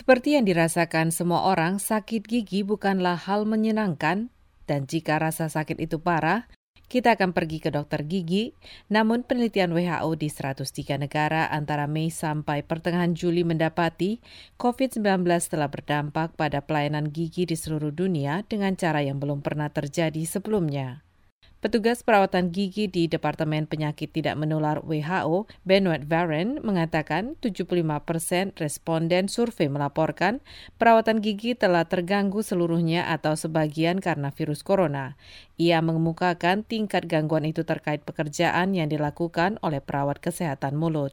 Seperti yang dirasakan semua orang, sakit gigi bukanlah hal menyenangkan, dan jika rasa sakit itu parah, kita akan pergi ke dokter gigi. Namun penelitian WHO di 103 negara antara Mei sampai pertengahan Juli mendapati COVID-19 telah berdampak pada pelayanan gigi di seluruh dunia dengan cara yang belum pernah terjadi sebelumnya. Petugas perawatan gigi di Departemen Penyakit Tidak Menular WHO, Benoit Varen, mengatakan 75 persen responden survei melaporkan perawatan gigi telah terganggu seluruhnya atau sebagian karena virus corona. Ia mengemukakan tingkat gangguan itu terkait pekerjaan yang dilakukan oleh perawat kesehatan mulut.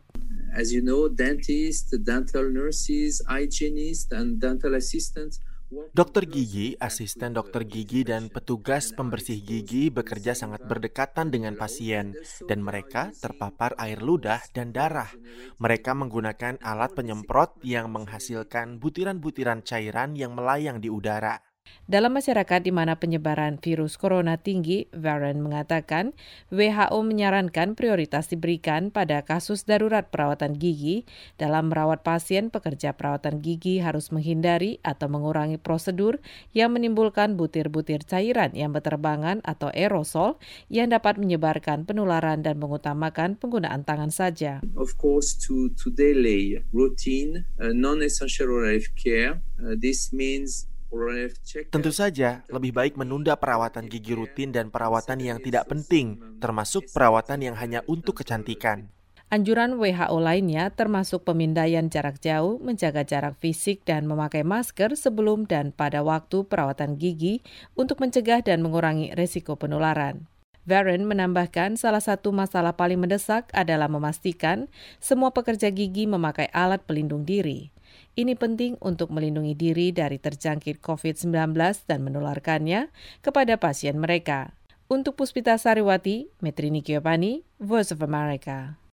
As you know, dentists, dental nurses, hygienists, and dental assistants Dokter gigi, asisten dokter gigi, dan petugas pembersih gigi bekerja sangat berdekatan dengan pasien, dan mereka terpapar air ludah dan darah. Mereka menggunakan alat penyemprot yang menghasilkan butiran-butiran cairan yang melayang di udara. Dalam masyarakat di mana penyebaran virus corona tinggi, Warren mengatakan WHO menyarankan prioritas diberikan pada kasus darurat perawatan gigi. Dalam merawat pasien, pekerja perawatan gigi harus menghindari atau mengurangi prosedur yang menimbulkan butir-butir cairan yang berterbangan atau aerosol yang dapat menyebarkan penularan dan mengutamakan penggunaan tangan saja. Of course, to, to delay routine, uh, non-essential care, uh, this means Tentu saja, lebih baik menunda perawatan gigi rutin dan perawatan yang tidak penting, termasuk perawatan yang hanya untuk kecantikan. Anjuran WHO lainnya termasuk pemindaian jarak jauh, menjaga jarak fisik, dan memakai masker sebelum dan pada waktu perawatan gigi untuk mencegah dan mengurangi risiko penularan. Varen menambahkan salah satu masalah paling mendesak adalah memastikan semua pekerja gigi memakai alat pelindung diri. Ini penting untuk melindungi diri dari terjangkit COVID-19 dan menularkannya kepada pasien mereka. Untuk Puspita Sariwati, Metrini Kiopani, Voice of America.